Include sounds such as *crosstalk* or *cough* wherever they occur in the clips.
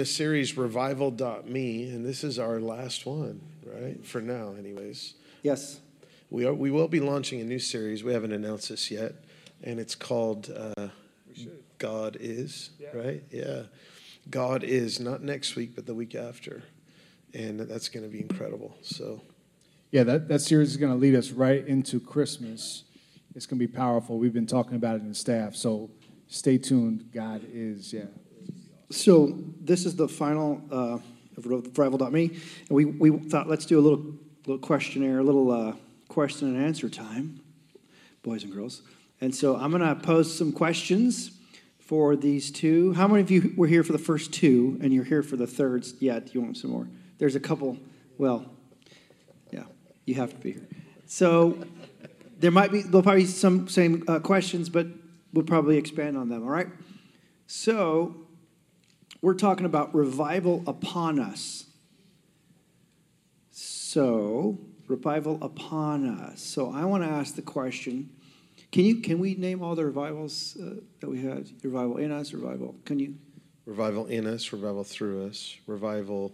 a series, revival.me, and this is our last one, right? For now, anyways. Yes. We, are, we will be launching a new series. We haven't announced this yet, and it's called uh, God Is, yeah. right? Yeah. God Is, not next week, but the week after. And that's going to be incredible. So, yeah, that, that series is going to lead us right into Christmas. It's going to be powerful. We've been talking about it in the staff. So, stay tuned. God is, yeah. So, this is the final uh, of Revival.me. And we, we thought let's do a little, little questionnaire, a little uh, question and answer time, boys and girls. And so, I'm going to pose some questions for these two. How many of you were here for the first two and you're here for the third yet? Yeah, you want some more? There's a couple. Well, yeah, you have to be here. So there might be there'll probably be some same uh, questions, but we'll probably expand on them. All right. So we're talking about revival upon us. So revival upon us. So I want to ask the question can you can we name all the revivals uh, that we had? Revival in us, revival. Can you? Revival in us, revival through us, revival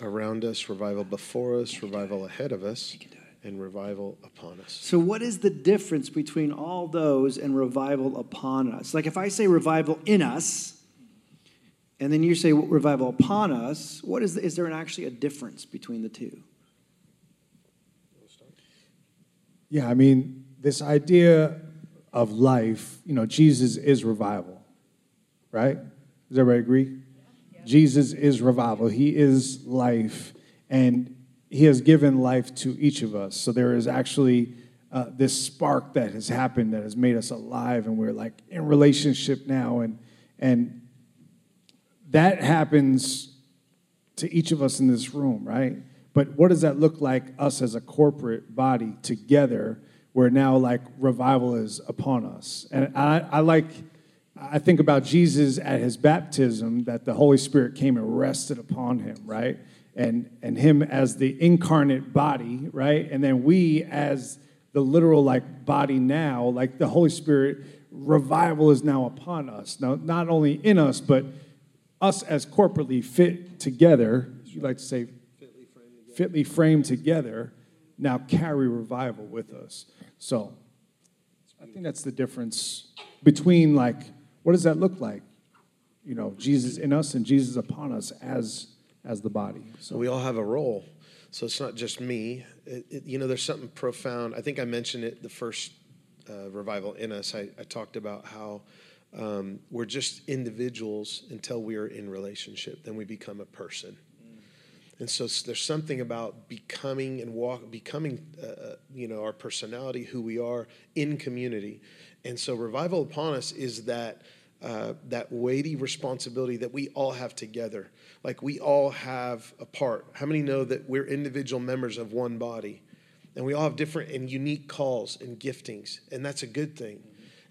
around us, revival before us, revival ahead of us, and revival upon us. So, what is the difference between all those and revival upon us? Like, if I say revival in us, and then you say revival upon us, what is, the, is there an, actually a difference between the two? Yeah, I mean, this idea of life, you know, Jesus is revival, right? Does everybody agree? Yeah. Jesus is revival. He is life, and He has given life to each of us. So there is actually uh, this spark that has happened that has made us alive, and we're like in relationship now, and and that happens to each of us in this room, right? But what does that look like us as a corporate body together? where now like revival is upon us. And I, I like, I think about Jesus at his baptism, that the Holy Spirit came and rested upon him, right? And, and him as the incarnate body, right? And then we as the literal like body now, like the Holy Spirit, revival is now upon us. Now, not only in us, but us as corporately fit together, as you like to say, fitly framed together, fitly framed together now carry revival with us. So I think that's the difference between like, what does that look like? You know, Jesus in us and Jesus upon us as as the body. So we all have a role. So it's not just me. It, it, you know, there's something profound. I think I mentioned it the first uh, revival in us. I, I talked about how um, we're just individuals until we are in relationship. Then we become a person. And so there's something about becoming and walk, becoming, uh, uh, you know, our personality, who we are in community. And so revival upon us is that uh, that weighty responsibility that we all have together. Like we all have a part. How many know that we're individual members of one body, and we all have different and unique calls and giftings, and that's a good thing.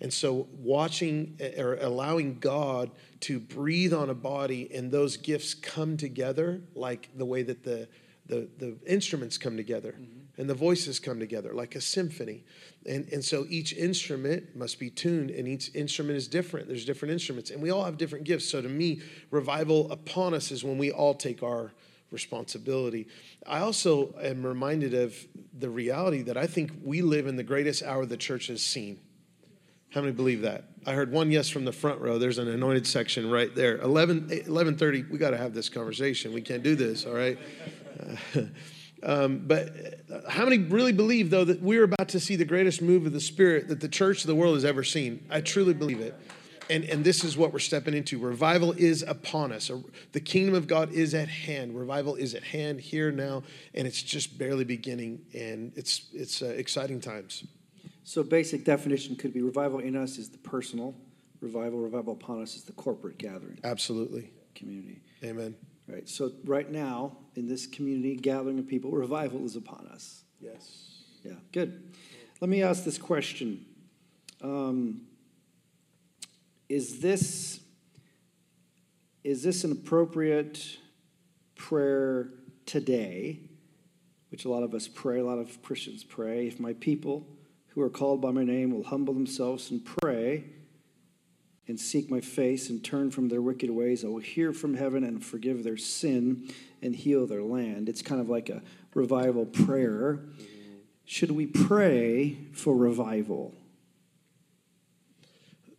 And so, watching eh, or allowing God to breathe on a body and those gifts come together, like the way that the, the, the instruments come together mm-hmm. and the voices come together, like a symphony. And, and so, each instrument must be tuned, and each instrument is different. There's different instruments, and we all have different gifts. So, to me, revival upon us is when we all take our responsibility. I also am reminded of the reality that I think we live in the greatest hour the church has seen. How many believe that? I heard one yes from the front row. There's an anointed section right there. 11, 1130, we got to have this conversation. We can't do this, all right? *laughs* Um, but uh, how many really believe, though, that we're about to see the greatest move of the Spirit that the church of the world has ever seen? I truly believe it. And, and this is what we're stepping into. Revival is upon us. The kingdom of God is at hand. Revival is at hand here now, and it's just barely beginning, and it's, it's uh, exciting times. So basic definition could be revival in us is the personal revival. Revival upon us is the corporate gathering. Absolutely. Community. Amen. Right. So right now in this community gathering of people, revival is upon us. Yes. Yeah. Good. Let me ask this question. Um, is this is this an appropriate prayer today? Which a lot of us pray, a lot of Christians pray. If my people who are called by my name will humble themselves and pray and seek my face and turn from their wicked ways, I will hear from heaven and forgive their sin and heal their land. It's kind of like a revival prayer. Should we pray for revival?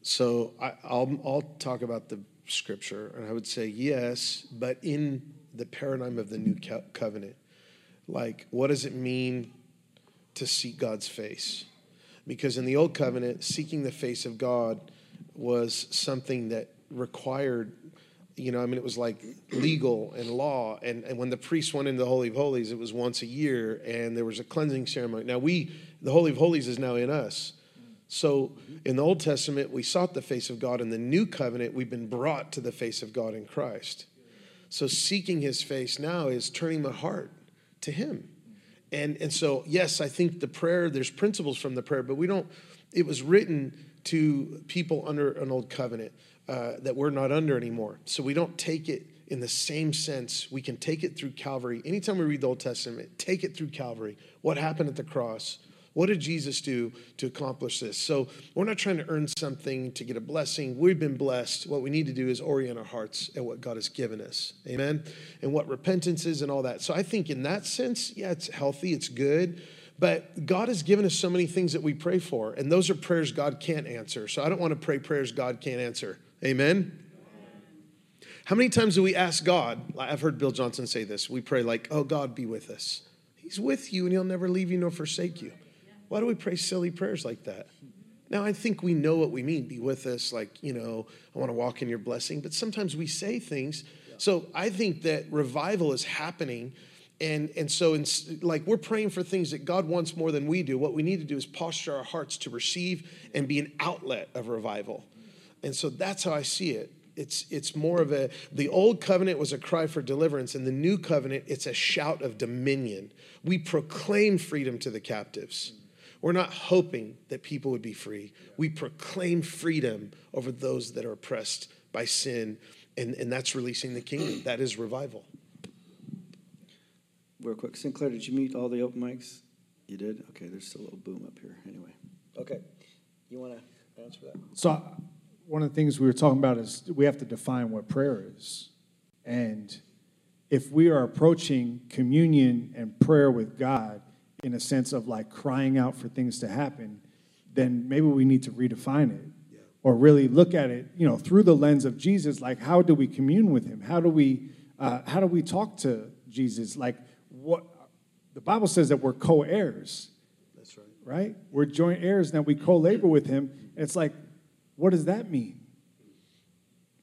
So I, will I'll talk about the scripture, and I would say yes, but in the paradigm of the new covenant, like what does it mean to seek God's face? Because in the old covenant, seeking the face of God was something that required you know, I mean, it was like legal and law. And, and when the priest went into the Holy of Holies, it was once a year, and there was a cleansing ceremony. Now, we, the Holy of Holies is now in us. So in the Old Testament, we sought the face of God. In the New Covenant, we've been brought to the face of God in Christ. So seeking his face now is turning my heart to him. And, and so, yes, I think the prayer, there's principles from the prayer, but we don't, it was written to people under an old covenant uh, that we're not under anymore. So we don't take it in the same sense. We can take it through Calvary. Anytime we read the Old Testament, take it through Calvary. What happened at the cross? What did Jesus do to accomplish this? So we're not trying to earn something to get a blessing. We've been blessed. What we need to do is orient our hearts at what God has given us. Amen. And what repentance is and all that. So I think in that sense, yeah, it's healthy, it's good. But God has given us so many things that we pray for, and those are prayers God can't answer. So I don't want to pray prayers God can't answer. Amen. How many times do we ask God? I've heard Bill Johnson say this. We pray like, "Oh God, be with us." He's with you and he'll never leave you nor forsake you. Why do we pray silly prayers like that? Now, I think we know what we mean. Be with us, like, you know, I want to walk in your blessing. But sometimes we say things. So I think that revival is happening. And, and so, in, like, we're praying for things that God wants more than we do. What we need to do is posture our hearts to receive and be an outlet of revival. And so that's how I see it. It's, it's more of a, the old covenant was a cry for deliverance, and the new covenant, it's a shout of dominion. We proclaim freedom to the captives. We're not hoping that people would be free. We proclaim freedom over those that are oppressed by sin, and, and that's releasing the kingdom. That is revival. Real quick, Sinclair, did you meet all the open mics? You did? Okay, there's still a little boom up here. Anyway. Okay. You want to answer that? So, one of the things we were talking about is we have to define what prayer is. And if we are approaching communion and prayer with God in a sense of like crying out for things to happen, then maybe we need to redefine it yeah. or really look at it, you know, through the lens of Jesus. Like, how do we commune with Him? How do we, uh, how do we talk to Jesus? Like, what the Bible says that we're co-heirs. That's right. Right? We're joint heirs, that we co-labor with Him. And it's like, what does that mean?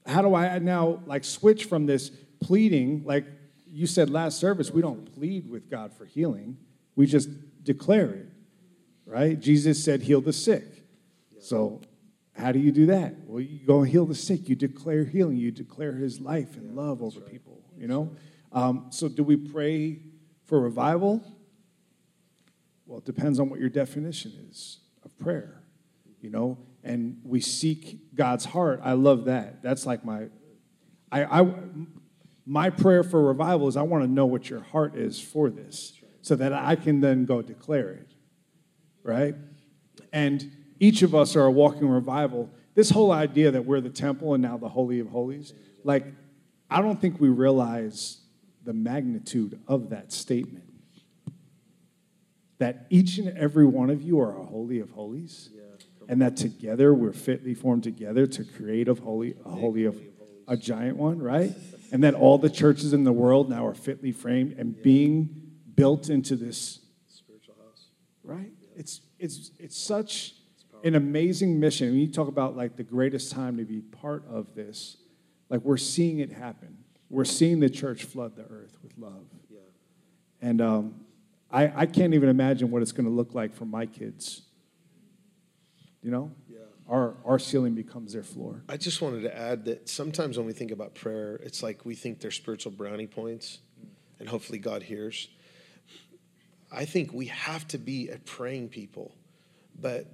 How do I now like switch from this pleading, like you said last service, we don't plead with God for healing. We just declare it, right? Jesus said, heal the sick. So, how do you do that? Well, you go and heal the sick. You declare healing. You declare his life and love over right. people, you know? Um, so, do we pray for revival? Well, it depends on what your definition is of prayer, you know? And we seek God's heart. I love that. That's like my, I, I my prayer for revival is I want to know what your heart is for this so that I can then go declare it, right? And each of us are a walking revival. This whole idea that we're the temple and now the Holy of Holies, like, I don't think we realize the magnitude of that statement. That each and every one of you are a Holy of Holies, and that together we're fitly formed together to create a holy, a holy of a giant one, right? And that all the churches in the world now are fitly framed and being built into this spiritual house. Right? It's it's it's such an amazing mission. When you talk about like the greatest time to be part of this, like we're seeing it happen. We're seeing the church flood the earth with love. Yeah. And um, I, I can't even imagine what it's going to look like for my kids. You know? Yeah. Our, our ceiling becomes their floor. I just wanted to add that sometimes when we think about prayer, it's like we think they're spiritual brownie points, and hopefully God hears. I think we have to be a praying people. But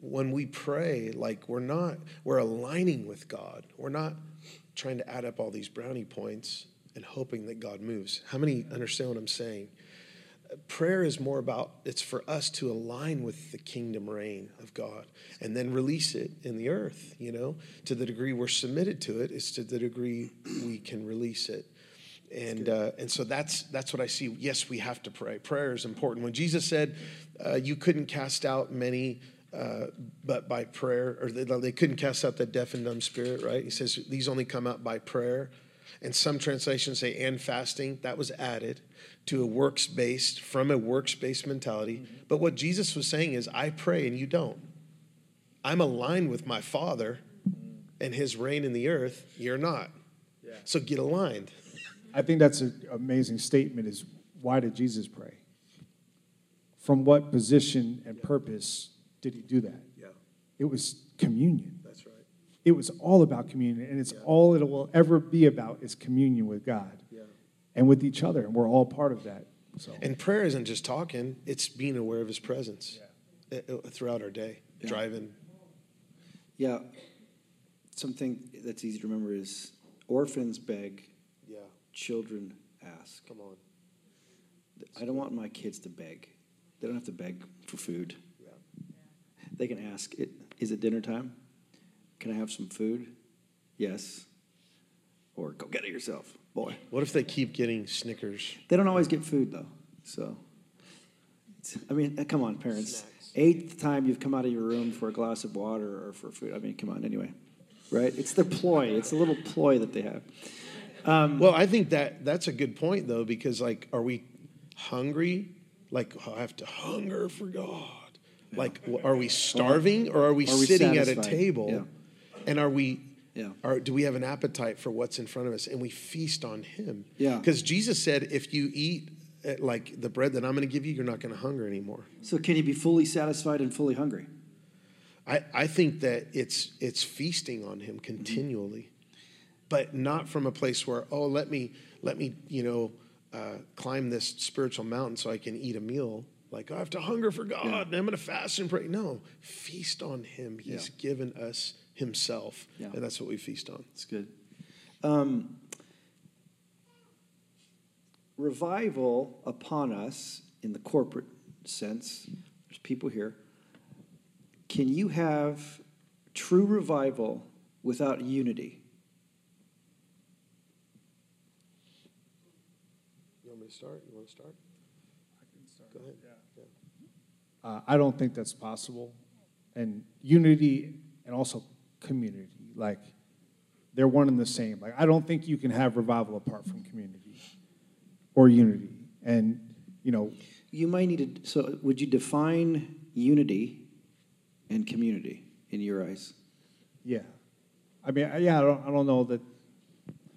when we pray, like we're not, we're aligning with God. We're not trying to add up all these brownie points and hoping that God moves. How many understand what I'm saying? prayer is more about it's for us to align with the kingdom reign of God and then release it in the earth, you know? To the degree we're submitted to it, is to the degree we can release it. And uh, and so that's that's what I see. Yes, we have to pray. Prayer is important. When Jesus said, uh, "You couldn't cast out many, uh, but by prayer," or they, they couldn't cast out the deaf and dumb spirit, right? He says these only come out by prayer. And some translations say and fasting. That was added to a works based from a works based mentality. Mm-hmm. But what Jesus was saying is, I pray and you don't. I'm aligned with my Father and His reign in the earth. You're not. Yeah. So get aligned. I think that's an amazing statement is why did Jesus pray? From what position and purpose did he do that? Yeah. It was communion. That's right. It was all about communion, and it's yeah. all it will ever be about is communion with God yeah. and with each other, and we're all part of that. So. And prayer isn't just talking; it's being aware of His presence yeah. Uh, uh, throughout our day, driving. Yeah, something that's easy to remember is orphans beg children ask. Come on. I don't want my kids to beg. They don't have to beg for food. Yeah. They can ask, "Is it dinner time? Can I have some food? Yes. Or go get it yourself, boy. What if they keep getting Snickers? They don't always get food, though. So, I mean, uh, come on, parents. Snacks. Eighth time you've come out of your room for a glass of water or for food. I mean, come on, anyway. Right? It's their ploy. It's a little ploy that they have. Um, well, I think that that's a good point though, because like, are we hungry? Like, oh, I have to hunger for God. Yeah. Like, are we starving or are we, are we sitting satisfied? at a table? Yeah. And are we? Yeah. Are, do we have an appetite for what's in front of us and we feast on Him? Yeah. Because Jesus said, if you eat eh, like the bread that I'm going to give you, you're not going to hunger anymore. So can you be fully satisfied and fully hungry? I, I think that it's it's feasting on Him continually. But not from a place where oh let me let me you know uh, climb this spiritual mountain so I can eat a meal. Like I have to hunger for God yeah. and I'm going to fast and pray. No, feast on Him. He's yeah. given us Himself, yeah. and that's what we feast on. It's good. Um, revival upon us in the corporate sense. There's people here. Can you have true revival without unity? To start? You want to start? I can start. Go ahead. Yeah. yeah. Uh, I don't think that's possible. And unity and also community, like they're one and the same. Like I don't think you can have revival apart from community or unity. And you know, you might need to. So, would you define unity and community in your eyes? Yeah, I mean, yeah, I don't, I don't know that.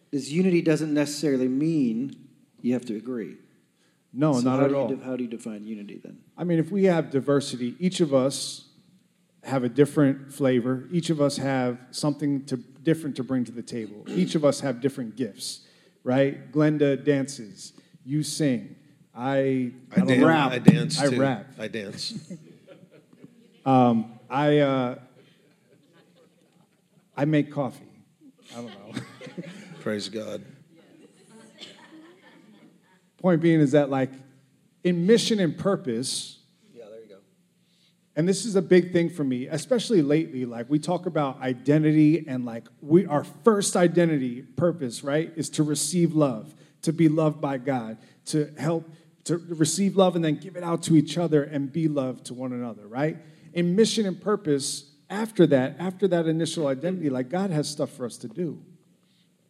Because unity doesn't necessarily mean you have to agree. No, so not at all. De- how do you define unity then? I mean, if we have diversity, each of us have a different flavor. Each of us have something to, different to bring to the table. Each of us have different gifts, right? Glenda dances. You sing. I, I, I dan- rap. I dance I too. rap. I dance. *laughs* um, I uh, I make coffee. I don't know. Praise God. Point being is that, like, in mission and purpose, yeah, there you go. And this is a big thing for me, especially lately. Like, we talk about identity, and like, we, our first identity, purpose, right, is to receive love, to be loved by God, to help, to receive love and then give it out to each other and be loved to one another, right? In mission and purpose, after that, after that initial identity, like, God has stuff for us to do.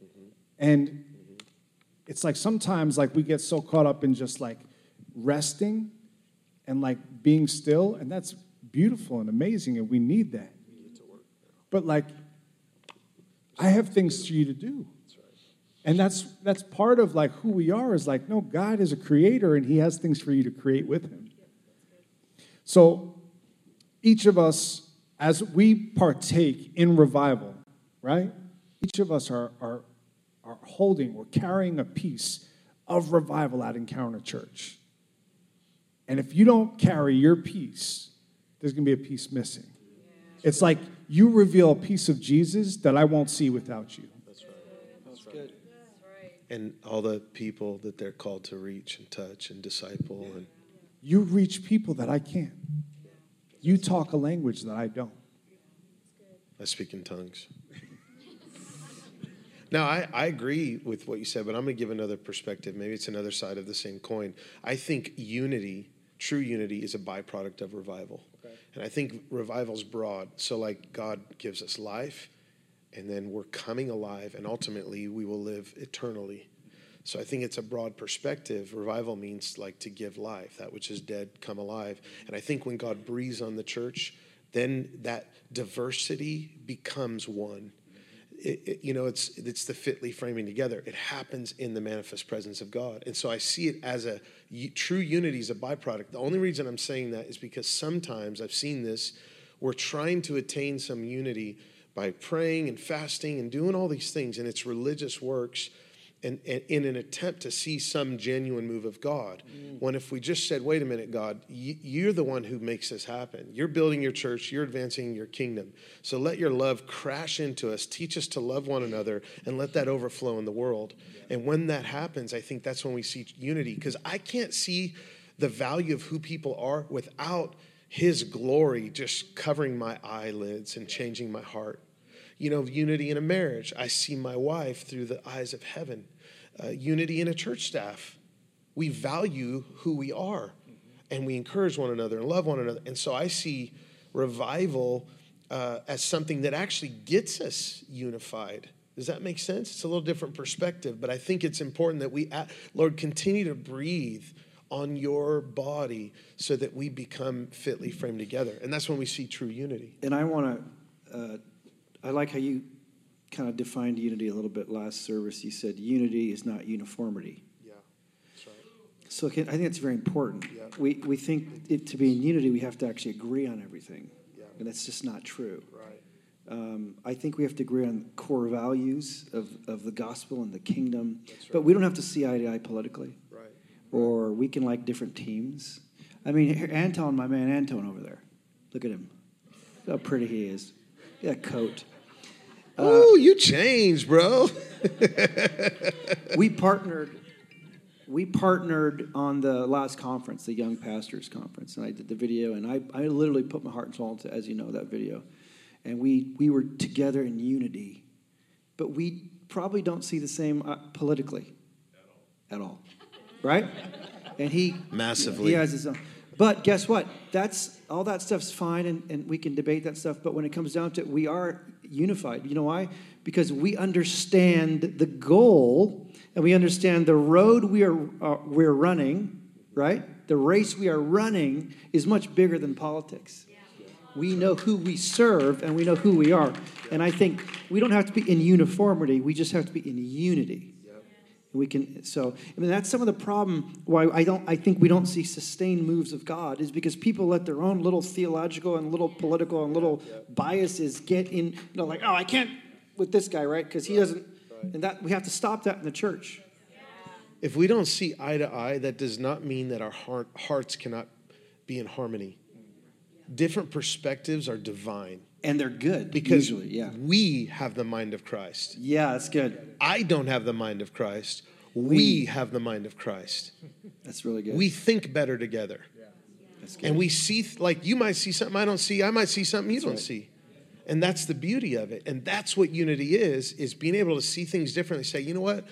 Mm-hmm. And it's like sometimes like we get so caught up in just like resting and like being still and that's beautiful and amazing and we need that. But like i have things for you to do. And that's that's part of like who we are is like no god is a creator and he has things for you to create with him. So each of us as we partake in revival right? Each of us are, are are holding or carrying a piece of revival at Encounter Church. And if you don't carry your piece, there's going to be a piece missing. It's like you reveal a piece of Jesus that I won't see without you. That's right. That's, That's good. and all the people that they're called to reach and touch and disciple and You reach people that I can't. You talk a language that I don't. I speak in tongues. Now, I, I agree with what you said, but I'm going to give another perspective. Maybe it's another side of the same coin. I think unity, true unity, is a byproduct of revival. And I think revival's broad. So, like, God gives us life, and then we're coming alive, and ultimately we will live eternally. So I think it's a broad perspective. Revival means like to give life, that which is dead come alive. And I think when God breathes on the church, then that diversity becomes one. It, it, you know, it's it's the fitly framing together. It happens in the manifest presence of God, and so I see it as a true unity is a byproduct. The only reason I'm saying that is because sometimes I've seen this. We're trying to attain some unity by praying and fasting and doing all these things, and it's religious works and, and in an attempt to see some genuine move of God. Mm. When if we just said, wait a minute, God, you're the one who makes this happen. You're building your church, you're advancing your kingdom. So let your love crash into us, teach us to love one another, and let that overflow in the world. And when that happens, I think that's when we see unity. Because I can't see the value of who people are without his glory just covering my eyelids and changing my heart you know, unity in a marriage. I see my wife through the eyes of heaven. Uh, unity in a church staff. We value who we are and we encourage one another and love one another. And so I see revival uh, as something that actually gets us unified. Does that make sense? It's a little different perspective, but I think it's important that we, Lord, continue to breathe on your body so that we become fitly framed together. And that's when we see true unity. And I want to, uh, I like how you kind of defined unity a little bit last service. You said unity is not uniformity. Yeah, that's right. So I think it's very important. Yeah. We, we think it, to be in unity, we have to actually agree on everything. Yeah. And that's just not true. Right. Um, I think we have to agree on core values of, of the gospel and the kingdom. That's But we don't have to see eye to eye politically, Right. or we can like different teams. I mean, here, Anton, my man Anton over there, look at him. Look how pretty he is. That coat. Oh, you changed, bro. *laughs* we partnered we partnered on the last conference the young pastors conference and i did the video and i, I literally put my heart and soul into as you know that video. And we we were together in unity but we probably don't see the same uh, politically. At all. Right? And he Massively. he has his own. But guess what? That's all that stuff's fine and, and we can debate that stuff but when it comes down to it we are unified. You know why? Because we understand the goal and we understand the road we are uh, we're running right? The race we are running is much bigger than politics. We know who we serve and we know who we are. And i think we don't have to be in uniformity we just have to be in unity we can so I mean that's some of the problem why I don't I think we don't see sustained moves of God is because people let their own little theological and little political and little biases get in you know like oh I can't with this guy right? Because he doesn't and that we have to stop that in the church. If we don't see eye to eye, that does not mean that our heart, hearts cannot be in harmony. Mm. Different perspectives are divine and they're good because usually yeah we have the mind of Christ. yeah that's good I don't have the mind of Christ. We have the mind of Christ. that's really good We think better together. that's good And we see, like, you might see something I don't see, I might see something you don't right. see. And that's the beauty of it. And that's what unity is, is being able to see things differently. Say, you know what?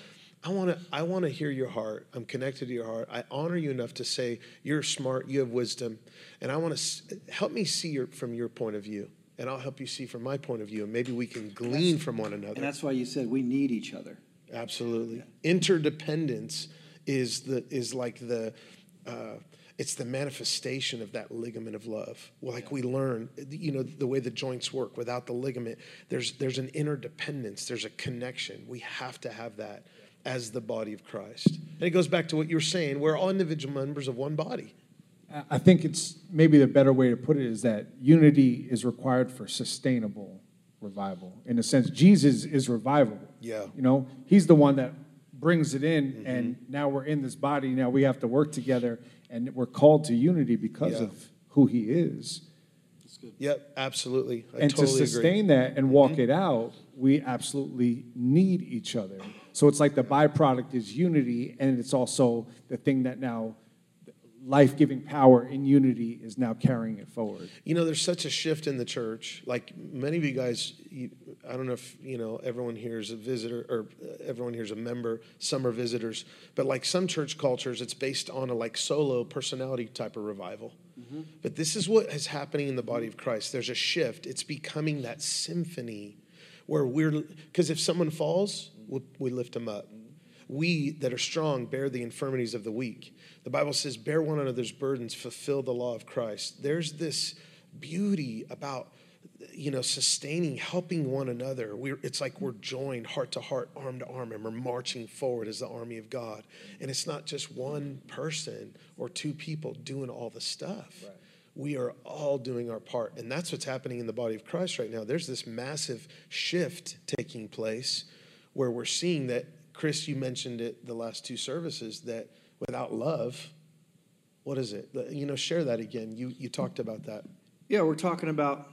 I want to I want to hear your heart. I'm connected to your heart. I honor you enough to say you're smart, you have wisdom, and I want to help me see your, from your point of view, and I'll help you see from my point of view, and maybe we can glean from one and another. that's why you said we need each other Absolutely. Interdependence is the is like the uh, it's the manifestation of that ligament of love. Like we learn, you know, the way the joints work. Without the ligament, there's there's an interdependence. There's a connection. We have to have that as the body of Christ. And it goes back to what you were saying. We're all individual members of one body. I- I think it's maybe the better way to put it is that unity is required for sustainable revival. In a sense, Jesus is revival. Yeah. You know, he's the one that brings it in, mm-hmm. and now we're in this body. Now we have to work together, and we're called to unity because Yeah. of who he is. Yep, absolutely. I and totally to agree. sustain that and walk mm-hmm. it out, we absolutely need each other. So it's like the byproduct is unity, and it's also the thing that now life giving power in unity is now carrying it forward. You know, there's such a shift in the church. Like many of you guys, you, I don't know if, you know, everyone here is a visitor or uh, everyone here is a member, some are visitors, but like some church cultures, it's based on a like solo personality type of revival. Mm-hmm. But this is what is happening in the body of Christ. There's a shift. It's becoming that symphony where we're, because if someone falls, we, we lift them up. We that are strong bear the infirmities of the weak. The Bible says, bear one another's burdens, fulfill the law of Christ. There's this beauty about you know sustaining helping one another we're, it's like we're joined heart to heart arm to arm and we're marching forward as the army of god and it's not just one person or two people doing all the stuff right. we are all doing our part and that's what's happening in the body of christ right now there's this massive shift taking place where we're seeing that chris you mentioned it the last two services that without love, what is it? You know, share that again. You, you talked about that. Yeah, we're talking about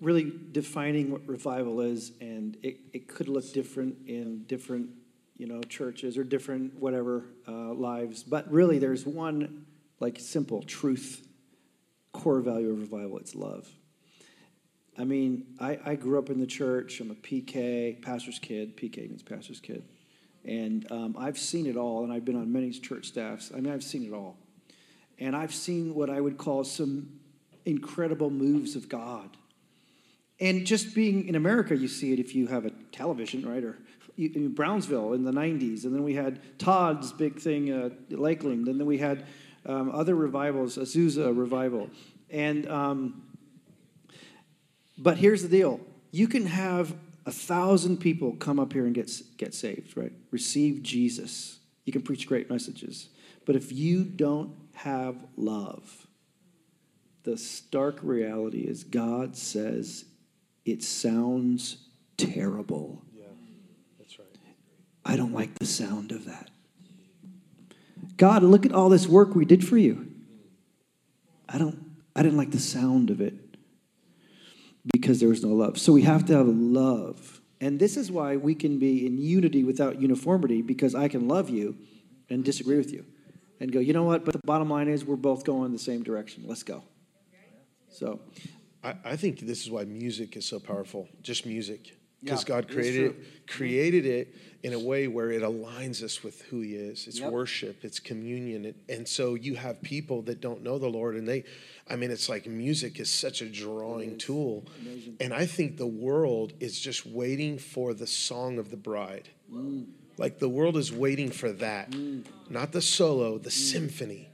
really defining what revival is, and it, it could look different in different, you know, churches or different whatever uh, lives. But really, there's one like simple truth, core value of revival. It's love. I mean, I, I grew up in the church. I'm a PK, pastor's kid. PK means pastor's kid. And um, I've seen it all, and I've been on many church staffs. I mean, I've seen it all. And I've seen what I would call some incredible moves of God. And just being in America, you see it if you have a television, right? Or in Brownsville in the 90s. And then we had Todd's big thing, uh, Lakeland. And then we had um, other revivals, Azusa revival. And, um, but here's the deal you can have a thousand people come up here and get, get saved, right? Receive Jesus. You can preach great messages. But if you don't have love, the stark reality is God says it sounds terrible. Yeah, that's right. I don't like the sound of that. God, look at all this work we did for you. I don't I didn't like the sound of it because there was no love. So we have to have love. And this is why we can be in unity without uniformity because I can love you and disagree with you and go, you know what? But the bottom line is we're both going the same direction. Let's go. So I, I think this is why music is so powerful, just music because yeah, God created it, created it in a way where it aligns us with who He is. It's yep. worship, it's communion, and so you have people that don't know the Lord, and they, I mean, it's like music is such a drawing tool, Amazing. and I think the world is just waiting for the song of the bride. Mm. Like the world is waiting for that, mm. not the solo, the mm. symphony.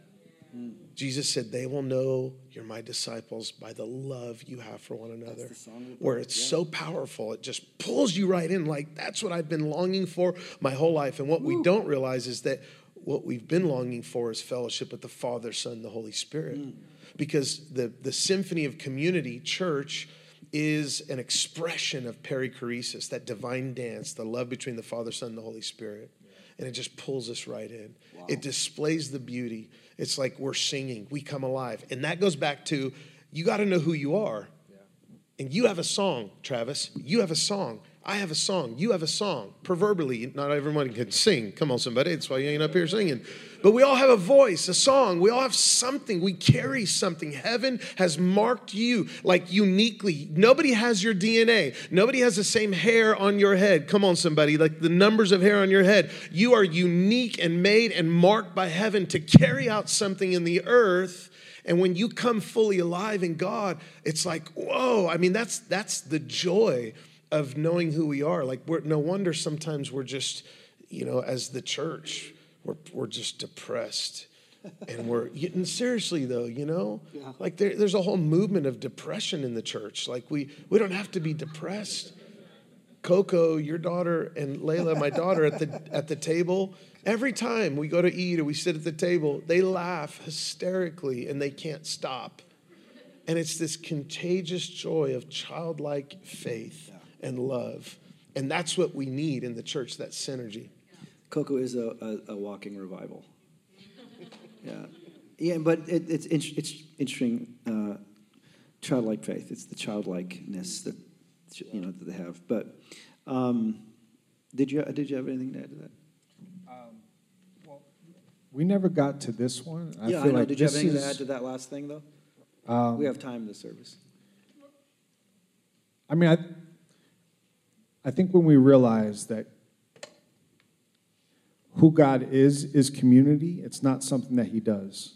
Jesus said, They will know you're my disciples by the love you have for one another. Where it's yeah. so powerful, it just pulls you right in. Like, that's what I've been longing for my whole life. And what Woo. we don't realize is that what we've been longing for is fellowship with the Father, Son, the Holy Spirit. Mm. Because the, the symphony of community, church, is an expression of perichoresis, that divine dance, the love between the Father, Son, and the Holy Spirit. And it just pulls us right in. Wow. It displays the beauty it's like we're singing, we come alive. And that goes back to you got to know who you are. Yeah. And you have a song, Travis. You have a song. I have a song. You have a song. Proverbially, not everyone can sing. Come on, somebody. That's why you ain't up here singing. But we all have a voice, a song. We all have something. We carry something. Heaven has marked you like uniquely. Nobody has your DNA. Nobody has the same hair on your head. Come on, somebody. Like the numbers of hair on your head. You are unique and made and marked by heaven to carry out something in the earth. And when you come fully alive in God, it's like, whoa. I mean, that's that's the joy of knowing who we are. Like, we're, no wonder sometimes we're just, you know, as the church, we're, we're just depressed. and we're *laughs* and seriously though you know yeah. like there, there's a whole movement of depression in the church like we we don't have to be depressed coco your daughter and layla my daughter at the *laughs* at the table every time we go to eat or we sit at the table they laugh hysterically and they can't stop and it's this contagious joy of childlike faith and love. And that's what we need in the church, that synergy. Coco is a, a, a walking revival. *laughs* Yeah. Yeah, but it, it's, it's interesting. Uh, childlike faith. It's the childlikeness that you know that they have. But um, Did you, did you have anything to add to that? We never got to this one. Yeah, I feel know. like Did you have this anything to add to that last thing, though? Um, We have time in the service. I mean, I, I think when we realize that who God is, is community, it's not something that He does.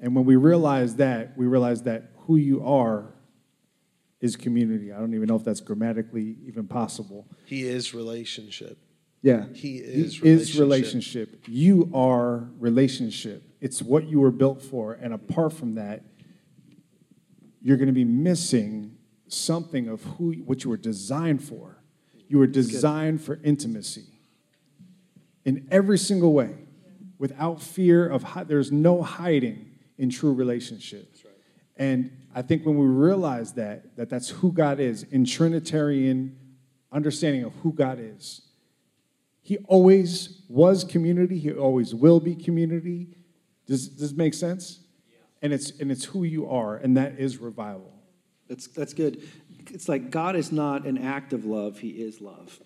And when we realize that, we realize that who you are is community. I don't even know if that's grammatically even possible. He is relationship. Yeah. He is is relationship. relationship. You are relationship. It's what you were built for. And apart from that, you're going to be missing something of who what you were designed for. You were designed for intimacy in every single way, without fear of there's no hiding in true relationship. And I think when we realize that that that's who God is in Trinitarian understanding of who God is, He always was community. He always will be community. Does does this make sense? And it's and it's who you are, and that is revival. That's, that's good. It's like God is not an act of love, He is love.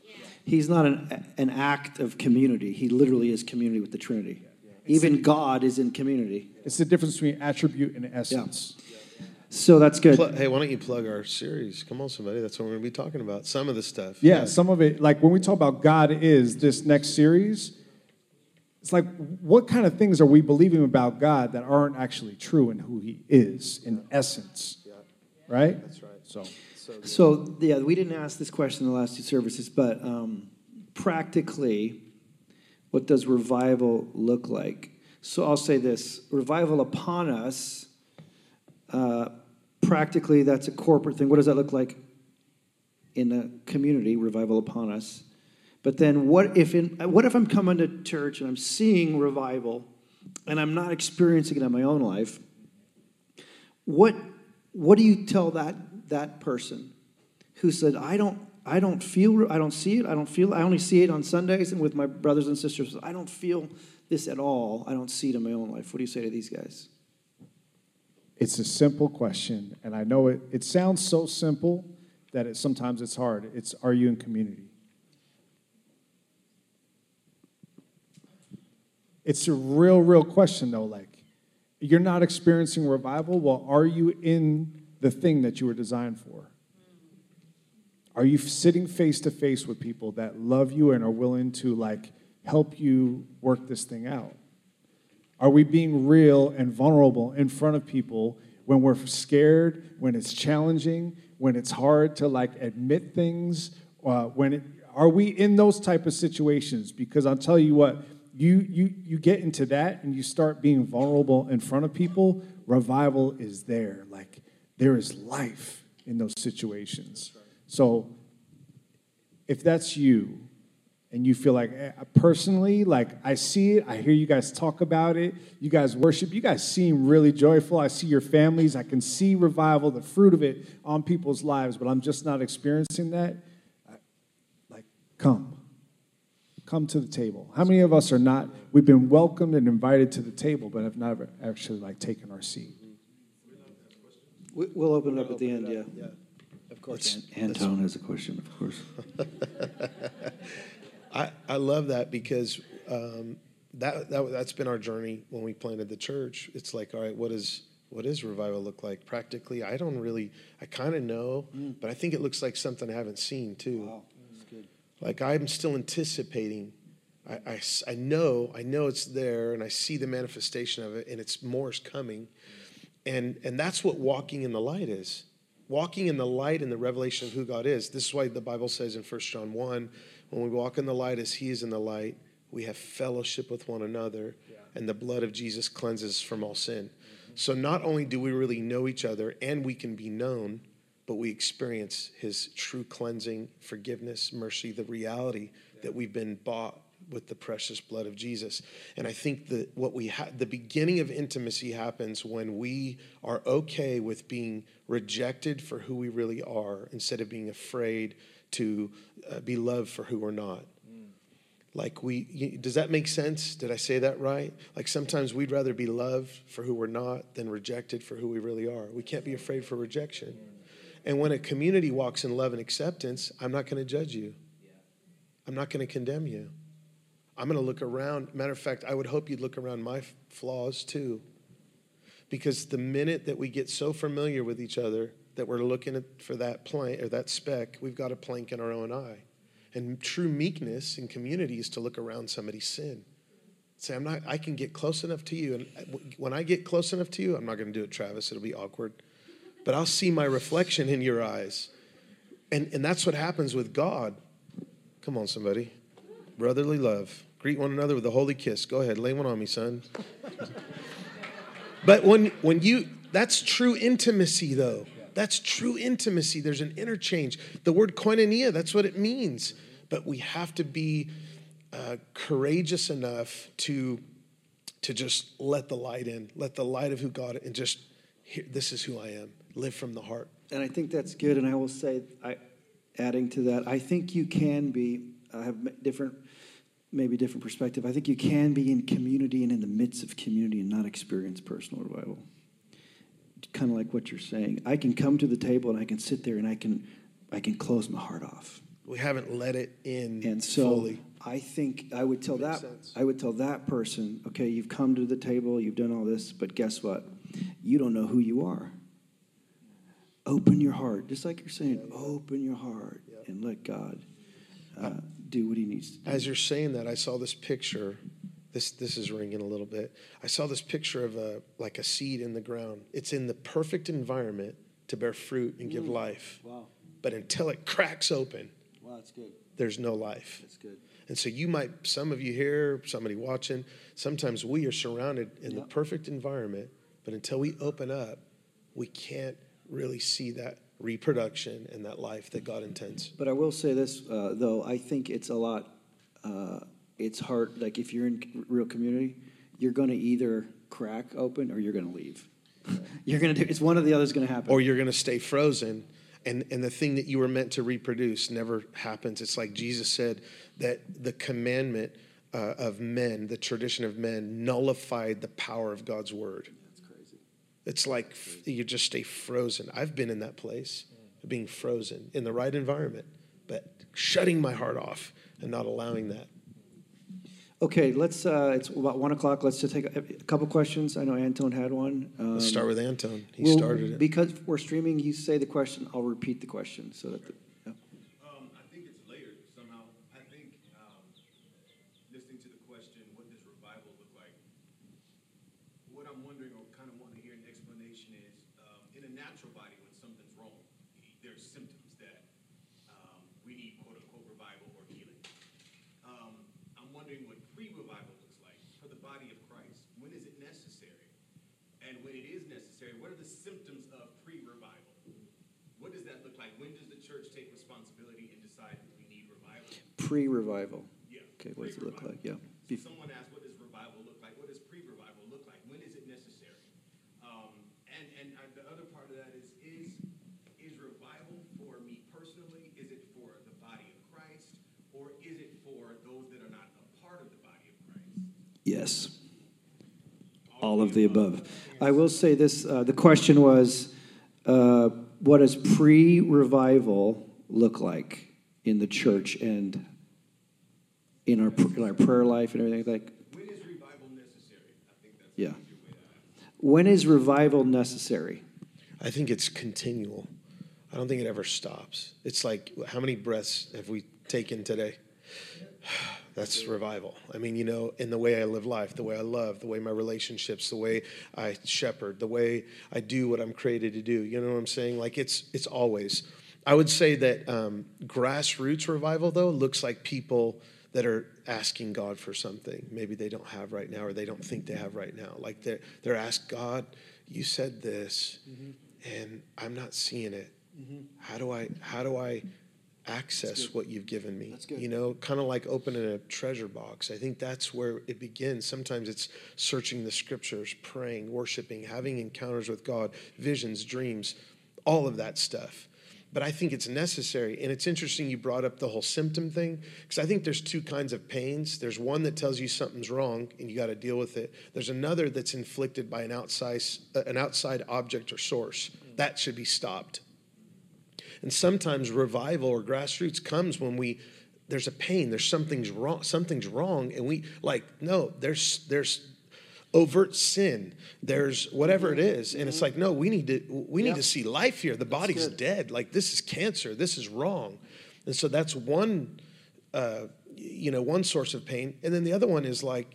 He's not an, an act of community. He literally is community with the Trinity. Even God is in community. It's the difference between attribute and essence. So that's good. Pl- hey, why don't you plug our series? Come on, somebody. That's what we're going to be talking about. Some of the stuff. Yeah, some of it, like when we talk about God is this next series, it's like what kind of things are we believing about God that aren't actually true in who He is in essence? Right? That's right. So So, yeah, we didn't ask this question in the last two services, but um, practically, what does revival look like? So I'll say this revival upon us, uh, practically, that's a corporate thing. What does that look like in the community, revival upon us? But then, what if, in, what if I'm coming to church and I'm seeing revival and I'm not experiencing it in my own life? What, what do you tell that, that person who said, I don't, I don't feel, I don't see it, I don't feel, I only see it on Sundays and with my brothers and sisters. I don't feel this at all. I don't see it in my own life. What do you say to these guys? it's a simple question, and I know it, it sounds so simple that it, sometimes it's hard. It's are you in community? It's a real, real question though. Like, you're not experiencing revival. Well, are you in the thing that you were designed for? Are you sitting face to face with people that love you and are willing to like help you work this thing out? Are we being real and vulnerable in front of people when we're scared, when it's challenging, when it's hard to like admit things? Uh, when it, are we in those type of situations? Because I'll tell you what, you you you get into that and you start being vulnerable in front of people. Revival is there. Like there is life in those situations. So if that's you and you feel like eh, personally like i see it i hear you guys talk about it you guys worship you guys seem really joyful i see your families i can see revival the fruit of it on people's lives but i'm just not experiencing that like come come to the table how many of us are not we've been welcomed and invited to the table but have never actually like taken our seat We- We'll open it up at the end, yeah. Yeah. Of course. Anton has a question, of course. *laughs* I, I love that because um, that, that that's been our journey when we planted the church. It's like, all right, what is what does revival look like practically? I don't really, I kind of know, but I think it looks like something I haven't seen too. Like I'm still anticipating. I, I I know, I know it's there, and I see the manifestation of it, and it's more is coming, and and that's what walking in the light is. Walking in the light and the revelation of who God is. This is why the Bible says in 1 John 1, when we walk in the light as He is in the light, we have fellowship with one another, and the blood of Jesus cleanses from all sin. So not only do we really know each other and we can be known, but we experience His true cleansing, forgiveness, mercy, the reality that we've been bought with the precious blood of Jesus. And I think that what we have, the beginning of intimacy happens when we are okay with being rejected for who we really are instead of being afraid to uh, be loved for who we're not. Like we, you- does that make sense? Did I say that right? Like sometimes we'd rather be loved for who we're not than rejected for who we really are. We can't be afraid for rejection. And when a community walks in love and acceptance, I'm not going to judge you. I'm not going to condemn you. I'm going to look around. Matter of fact, I would hope you'd look around my flaws too. Because the minute that we get so familiar with each other that we're looking for that plank or that speck, we've got a plank in our own eye. And true meekness in community is to look around somebody's sin. Say, I'm not, I can get close enough to you. And uh, when I get close enough to you, I'm not going to do it, Travis. It'll be awkward. But I'll see my reflection in your eyes. And, and that's what happens with God. Come on, somebody. Brotherly love. Greet one another with a holy kiss. Go ahead, lay one on me, son. but when when you that's true intimacy though. That's true intimacy. There's an interchange. The word koinonia, that's what it means. But we have to be uh, courageous enough to to just let the light in, let the light of who God and just here, this is who I am. Live from the heart. And I think that's good. And I will say, I, adding to that, I think you can be. I have different maybe different perspective. I think you can be in community and in the midst of community and not experience personal revival. Kind of like what you're saying. I can come to the table and I can sit there and I can I can close my heart off. We haven't let it in and so fully. I think I would tell that, that I would tell that person, okay, you've come to the table, you've done all this, but guess what? You don't know who you are. Open your heart, just like you're saying. Open your heart and let God uh, do what he needs to do. As you're saying that, I saw this picture. This this is ringing a little bit. I saw this picture of a like a seed in the ground. It's in the perfect environment to bear fruit and give mm. life. Wow. But until it cracks open, wow, that's good. There's no life. That's good. And so you might, some of you here, somebody watching, sometimes we are surrounded in yep. the perfect environment, but until we open up, we can't really see that reproduction and that life that God intends. But I will say this, uh, though, I think it's a lot, uh, it's hard. Like if you're in real community, you're going to either crack open or you're going to leave. *laughs* you're going to do, it's one or the other is going to happen. Or you're going to stay frozen. And, and the thing that you were meant to reproduce never happens. It's like Jesus said that the commandment uh, of men, the tradition of men, nullified the power of God's word. It's like you just stay frozen. I've been in that place, being frozen in the right environment, but shutting my heart off and not allowing that. Okay, let's. Uh, it's about one o'clock. Let's just take a, a couple questions. I know Anton had one. Um, let's start with Anton. He well, started it because we're streaming. You say the question. I'll repeat the question so that. I think it's layered somehow. I think listening to the, pre-revival. Looks like for the body of Christ. When is it necessary? And when it is necessary, what are the symptoms of pre revival? What does that look like? When does the church take responsibility and decide that we need revival? Pre revival. Yeah. Okay, what does it look like? Yeah. So someone asked, what does revival look like? What does pre-revival look like? When is it necessary? Um, and and uh, the other part of that is, is is revival for me personally? Is it for the body of Christ, or is it for those that are not a part of the body of Christ? Yes. All, of the above. above. I will say this: uh, the question was, uh, what does pre-revival look like in the church, and in our, in our prayer life and everything like when is revival necessary? I think that's yeah. when is revival necessary? I think it's continual. I don't think it ever stops. It's like how many breaths have we taken today that's revival i mean you know in the way i live life the way i love the way my relationships the way i shepherd the way i do what i'm created to do you know what i'm saying like it's it's always i would say that um, grassroots revival though looks like people that are asking God for something maybe they don't have right now or they don't think they have right now. Like they're, they're asked, God, you said this mm-hmm. and I'm not seeing it. Mm-hmm. How do I, how do I access what you've given me? You know, kind of like opening a treasure box. I think that's where it begins. Sometimes it's searching the scriptures, praying, worshiping, having encounters with God, visions, dreams, all of that stuff but I think it's necessary. And it's interesting you brought up the whole symptom thing because I think there's two kinds of pains. There's one that tells you something's wrong and you got to deal with it. There's another that's inflicted by an outside uh, an outside object or source. That should be stopped. And sometimes revival or grassroots comes when we there's a pain, there's something's wrong, something's wrong, and we like no, there's there's overt sin, there's whatever it is, and it's like no, we need to we need Yeah. to see life here. The body's dead. Like this is cancer. This is wrong, and so that's one, uh, you know, one source of pain, and then the other one is like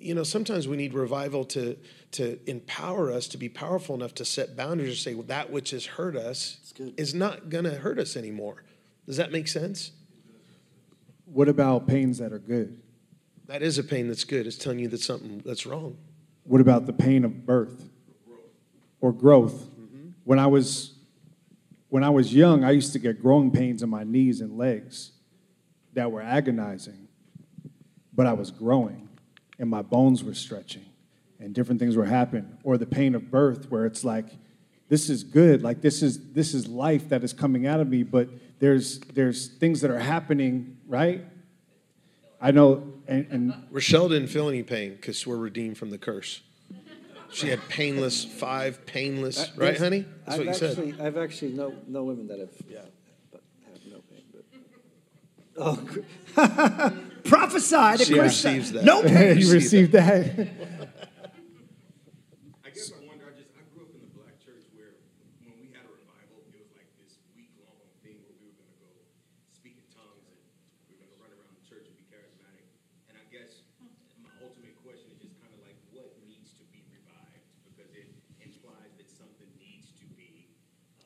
you know sometimes we need revival to to empower us to be powerful enough to set boundaries and say well, that which has hurt us is not going to hurt us anymore. Does that make sense? What about pains that are good? that is a pain that's good it's telling you that something that's wrong. What about the pain of birth? Or growth? Mm-hmm. When I was when I was young, I used to get growing pains in my knees and legs that were agonizing, but I was growing and my bones were stretching and different things were happening. Or the pain of birth where it's like this is good, like this is this is life that is coming out of me, but there's there's things that are happening, right? I know and, and rochelle didn't feel any pain because we're redeemed from the curse she had painless five painless I- right honey that's I've what you actually, said I've actually know, know women that have, yeah, but have no pain, but. Oh, cr- *laughs* prophesied. She a receives that. No *laughs* pain. you received that. *laughs* I guess I wonder, I just, I grew up in the black church where when we had a revival, it was like this week-long thing where we were gonna go speak in tongues and we were gonna run around the church and be charismatic. And I guess my ultimate question is just kind of like, what needs to be revived? Because it implies that something needs to be,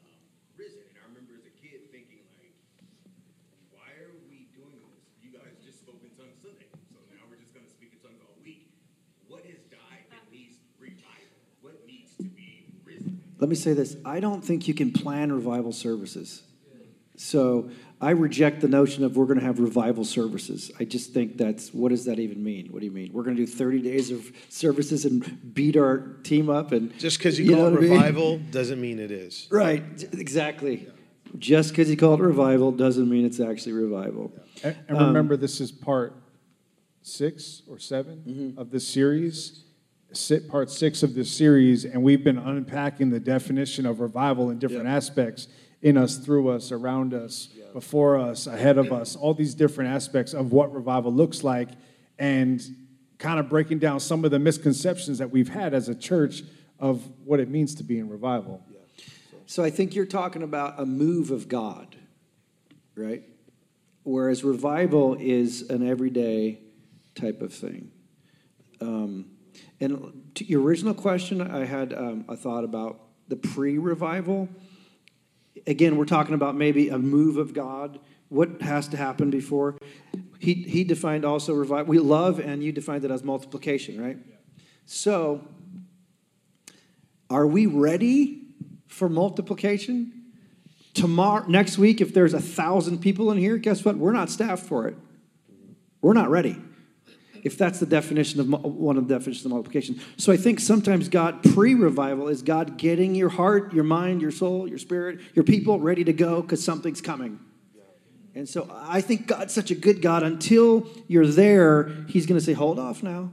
um, risen. And I remember as a kid thinking like, why are we doing this? You guys just spoke in tongues Sunday, so now we're just gonna speak in tongues all week. What has died that needs revival? What needs to be risen? Let me say this I don't think you can plan revival services. So I reject the notion of we're going to have revival services. I just think that's what does that even mean? What do you mean? We're going to do 30 days of services and beat our team up and just because you, call it what I mean? revival doesn't mean it is Right, exactly. Just because you call it revival doesn't mean it's actually revival. And and remember, um, this is part six or 7 mm-hmm. of this series. Sit part six of this series, and we've been unpacking the definition of revival in different aspects in us, through us, around us, before us, ahead of us, all these different aspects of what revival looks like, and kind of breaking down some of the misconceptions that we've had as a church of what it means to be in revival. So I think you're talking about a move of God, right? Whereas revival is an everyday type of thing. Um, and to your original question, I had um, a thought about the pre revival. Again, we're talking about maybe a move of God. What has to happen before? He, he defined also revival. We love, and you defined it as multiplication, right? So, are we ready for multiplication? Tomorrow, next week, if there's a thousand people in here, guess what? We're not staffed for it. We're not ready. If that's the definition of one of the definitions of multiplication. So I think sometimes God pre-revival is God getting your heart, your mind, your soul, your spirit, your people ready to go because something's coming. And so I think God's such a good God. Until you're there, He's going to say, "Hold off now,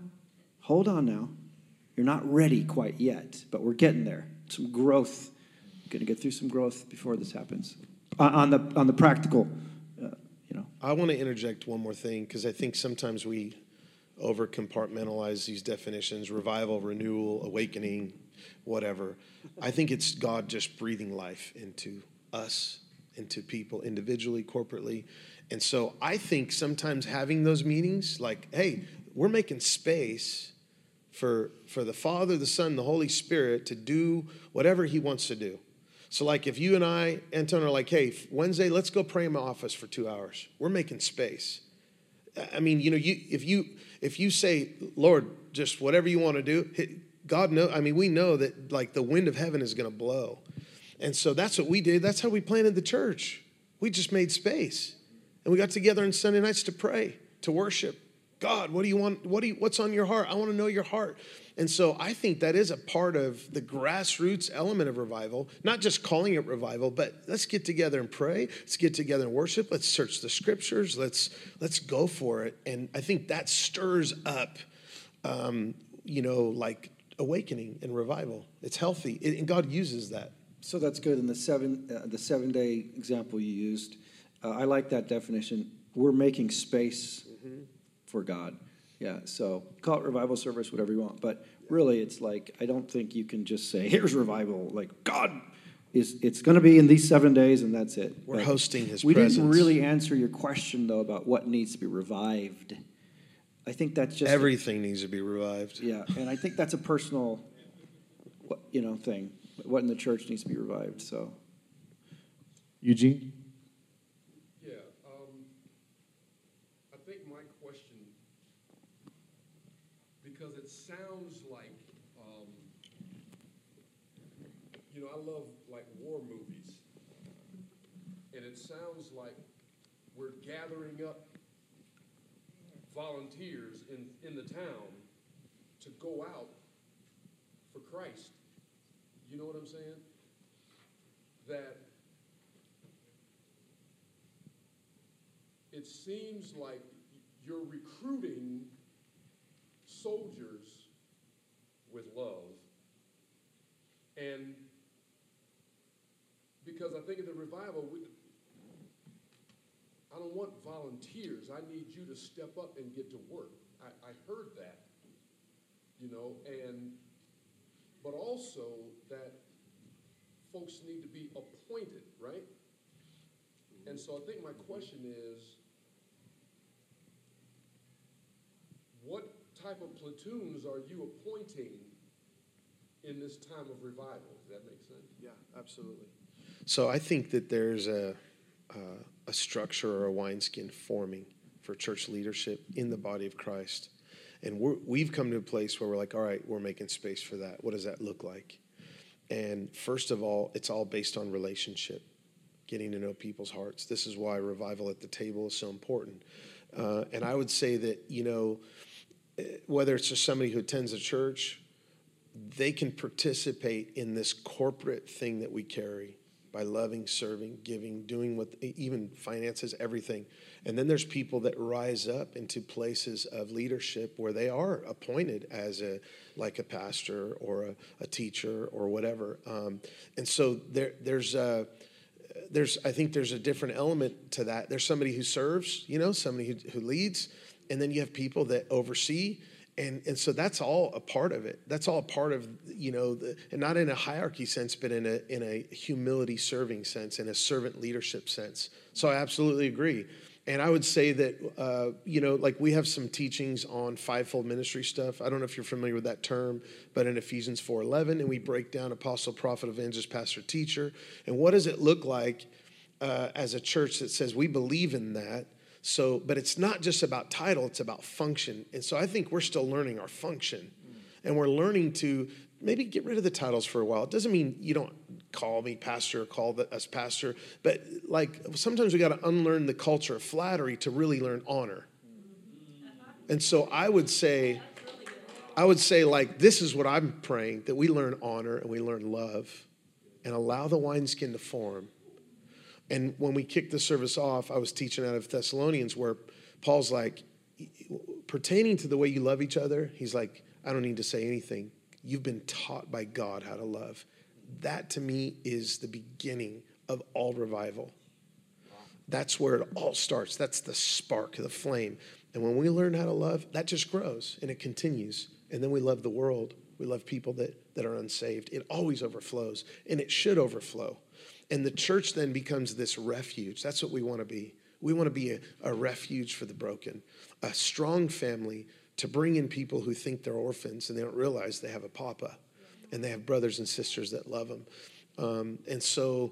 hold on now. You're not ready quite yet, but we're getting there. Some growth. Going to get through some growth before this happens on on the on the practical, uh, you know." I want to interject one more thing because I think sometimes we over compartmentalize these definitions revival, renewal, awakening, whatever. I think it's God just breathing life into us, into people individually, corporately. And so I think sometimes having those meetings, like, hey, we're making space for, for the Father, the Son, the Holy Spirit to do whatever He wants to do. So, like, if you and I, Anton, are like, hey, Wednesday, let's go pray in my office for two hours, we're making space. I mean, you know, you if you if you say, Lord, just whatever you want to do, God know. I mean, we know that like the wind of heaven is going to blow, and so that's what we did. That's how we planted the church. We just made space, and we got together on Sunday nights to pray, to worship. God, what do you want? What do you, what's on your heart? I want to know your heart. And so I think that is a part of the grassroots element of revival, not just calling it revival, but let's get together and pray. Let's get together and worship. Let's search the scriptures. Let's let's go for it. And I think that stirs up, um, you know, like awakening and revival. It's healthy, It- and God uses that. So that's good. In the seven, uh, the seven day example you used, uh, I like that definition. we're making space for God. Yeah, so call it revival service, whatever you want. But really, it's like, I don't think you can just say, *laughs* here's revival. Like, God is, it's going to be in these seven days, and that's it. We're But hosting his We didn't really answer your question, though, about what needs to be revived. I think that's just. Everything needs to be revived. Yeah, and I think that's a personal, you know, thing. What in the church needs to be revived, so. Eugene? Yeah, um, I think my question, because it sounds like, um, you know, I love like war movies. And it sounds like we're gathering up volunteers in, in the town to go out for Christ. You know what I'm saying? That it seems like you're recruiting soldiers with love. And because I think in the revival, we, I don't want volunteers. I need you to step up and get to work. I, I heard that, you know, and, but also that folks need to be appointed, right? And so I think my question is, what type of platoons are you appointing in this time of revival? Does that make sense? Yeah, absolutely. So I think that there's a, uh, a structure or a wineskin forming for church leadership in the body of Christ. And we're, we've come to a place where we're like, all right, we're making space for that. What does that look like? And first of all, it's all based on relationship, getting to know people's hearts. This is why revival at the table is so important. Uh, and I would say that, you know, whether it's just somebody who attends a church, they can participate in this corporate thing that we carry by loving, serving, giving, doing what even finances, everything. And then there's people that rise up into places of leadership where they are appointed as a like a pastor or a, a teacher or whatever. Um, and so there there's a there's I think there's a different element to that. There's somebody who serves, you know, somebody who, who leads, and then you have people that oversee. And, and so that's all a part of it. That's all a part of you know, the, and not in a hierarchy sense, but in a in a humility serving sense, in a servant leadership sense. So I absolutely agree. And I would say that uh, you know, like we have some teachings on fivefold ministry stuff. I don't know if you're familiar with that term, but in Ephesians 4:11, and we break down apostle, prophet, evangelist, pastor, teacher, and what does it look like uh, as a church that says we believe in that? So, but it's not just about title, it's about function. And so I think we're still learning our function. Mm. And we're learning to maybe get rid of the titles for a while. It doesn't mean you don't call me pastor or call the, us pastor, but like sometimes we got to unlearn the culture of flattery to really learn honor. Mm-hmm. And so I would say, I would say, like, this is what I'm praying that we learn honor and we learn love and allow the wineskin to form. And when we kicked the service off, I was teaching out of Thessalonians where Paul's like, pertaining to the way you love each other, he's like, I don't need to say anything. You've been taught by God how to love. That to me is the beginning of all revival. That's where it all starts. That's the spark, the flame. And when we learn how to love, that just grows and it continues. And then we love the world. We love people that, that are unsaved. It always overflows, and it should overflow. And the church then becomes this refuge. That's what we want to be. We want to be a, a refuge for the broken, a strong family to bring in people who think they're orphans and they don't realize they have a papa and they have brothers and sisters that love them. Um, and so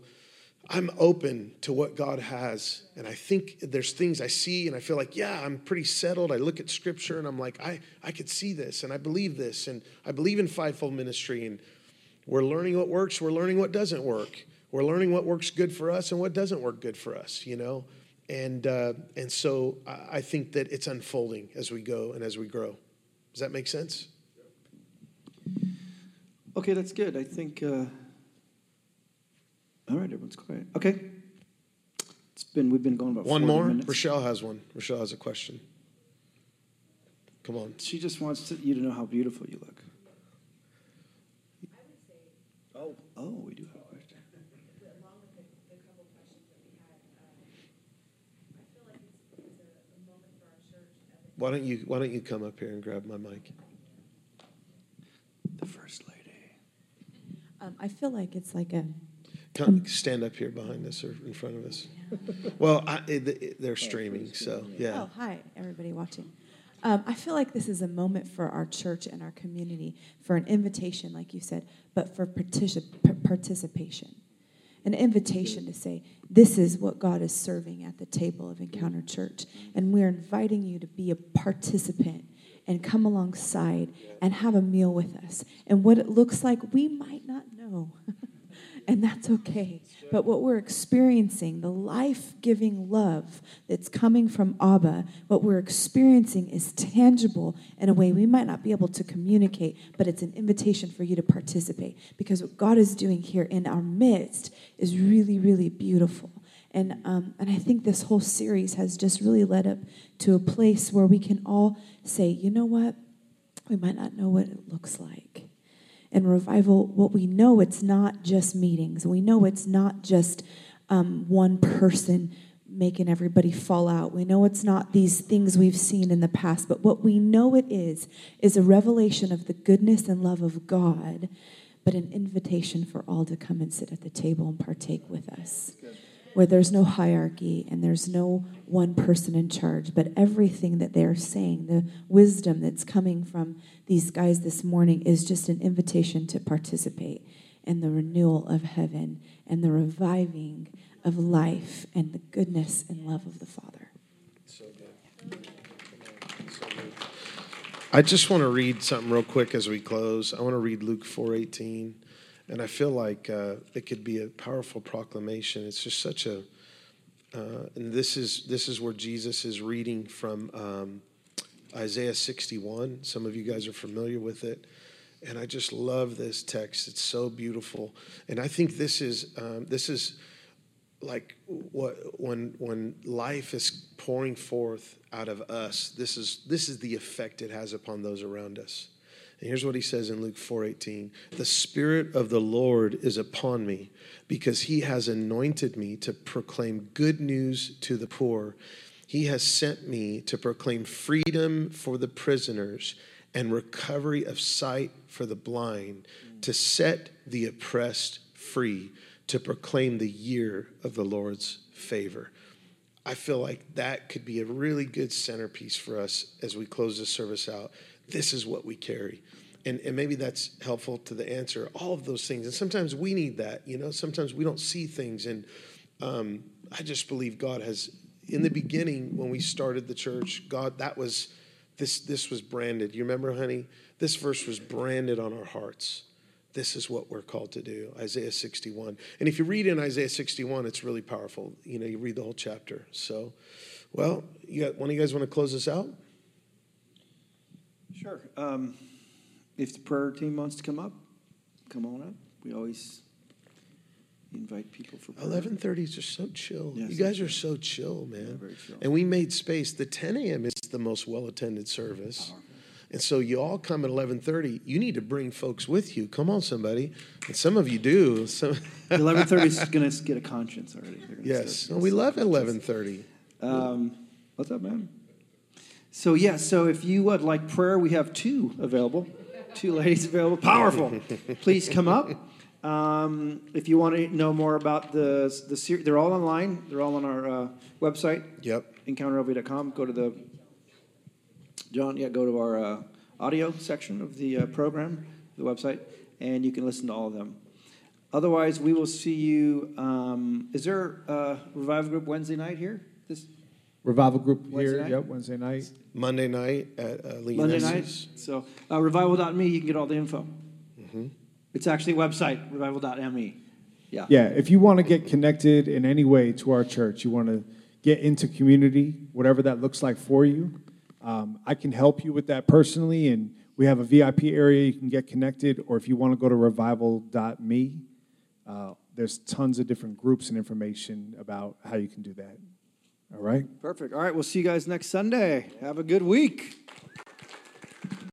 I'm open to what God has. And I think there's things I see and I feel like, yeah, I'm pretty settled. I look at scripture and I'm like, I, I could see this and I believe this. And I believe in fivefold ministry. And we're learning what works, we're learning what doesn't work. We're learning what works good for us and what doesn't work good for us, you know? And, uh, and so I I think that it's unfolding as we go and as we grow. Does that make sense? Okay, that's good. I think, uh, all right, everyone's quiet. Okay. It's been, we've been going about One 40 more? minutes. Rochelle has one. Rochelle has a question. Come on. She just wants to, you to know how beautiful you look. Oh, oh, we do have a question. along with the, the couple questions that we had, um, I feel like it's, it's Why don't you Why don't you come up here and grab my mic? The first lady. Um, I feel like it's like a Come stand up here behind us or in front of us. Well, I, it, it, they're streaming, so yeah. Oh, hi, everybody watching. Um, I feel like this is a moment for our church and our community for an invitation, like you said, but for particip- p- participation. An invitation to say, this is what God is serving at the table of Encounter Church. And we're inviting you to be a participant and come alongside and have a meal with us. And what it looks like, we might not know. *laughs* and that's okay. But what we're experiencing, the life giving love that's coming from Abba, what we're experiencing is tangible in a way we might not be able to communicate, but it's an invitation for you to participate because what God is doing here in our midst is really, really beautiful. And, um, and I think this whole series has just really led up to a place where we can all say, you know what? We might not know what it looks like and revival, what we know, it's not just meetings. We know it's not just um, one person making everybody fall out. We know it's not these things we've seen in the past, but what we know it is, is a revelation of the goodness and love of God, but an invitation for all to come and sit at the table and partake with us where there's no hierarchy and there's no one person in charge, but everything that they're saying, the wisdom that's coming from these guys this morning, is just an invitation to participate in the renewal of heaven and the reviving of life and the goodness and love of the Father. I just want to read something real quick as we close. I want to read Luke 4:18, and I feel like uh, it could be a powerful proclamation. It's just such a, uh, and this is this is where Jesus is reading from um, Isaiah 61. Some of you guys are familiar with it, and I just love this text. It's so beautiful, and I think this is um, this is like what when when life is pouring forth out of us this is this is the effect it has upon those around us and here's what he says in Luke 4:18 the spirit of the lord is upon me because he has anointed me to proclaim good news to the poor he has sent me to proclaim freedom for the prisoners and recovery of sight for the blind to set the oppressed free to proclaim the year of the Lord's favor. I feel like that could be a really good centerpiece for us as we close this service out. This is what we carry. And, and maybe that's helpful to the answer, all of those things. And sometimes we need that, you know, sometimes we don't see things. And um, I just believe God has, in the beginning, when we started the church, God, that was, this, this was branded. You remember, honey? This verse was branded on our hearts this is what we're called to do isaiah 61 and if you read in isaiah 61 it's really powerful you know you read the whole chapter so well you got one of you guys want to close this out Sure. Um, if the prayer team wants to come up, come on up. We always invite people for prayer. 11.30 is just so chill. Yeah, you guys are so chill man. Yeah, very chill. and we made space. The 10 a.m is the most well-attended service. And so you all come at 11.30 you need to bring folks with you. Come on somebody. And some of you do. Some, *laughs* Eleven thirty is going to get a conscience already. Yes. no, we love 11.30 Um, what's up, man? So yeah, so if you would like prayer, we have two available, two ladies available. Powerful. *laughs* Please come up. Um, if you want to know more about the the series, they're all online. They're all on our uh, website, yep encounterlv.com. Go to the John. Yeah, go to our uh, audio section of the uh, program, the website, and you can listen to all of them. Otherwise, we will see you. Um, is there a revival group Wednesday night here? This Revival group Wednesday here, night? yep, Wednesday night. monday night at uh, Lee Monday night. So uh, revival.me, you can get all the info. Mm-hmm. It's actually a website, revival.me. Yeah. Yeah, if you want to get connected in any way to our church, you want to get into community, whatever that looks like for you, um, I can help you with that personally. And we have a VIP area you can get connected, or if you want to go to revival.me, uh, there's tons of different groups and information about how you can do that. All right. Perfect. All right. We'll see you guys next Sunday. Have a good week.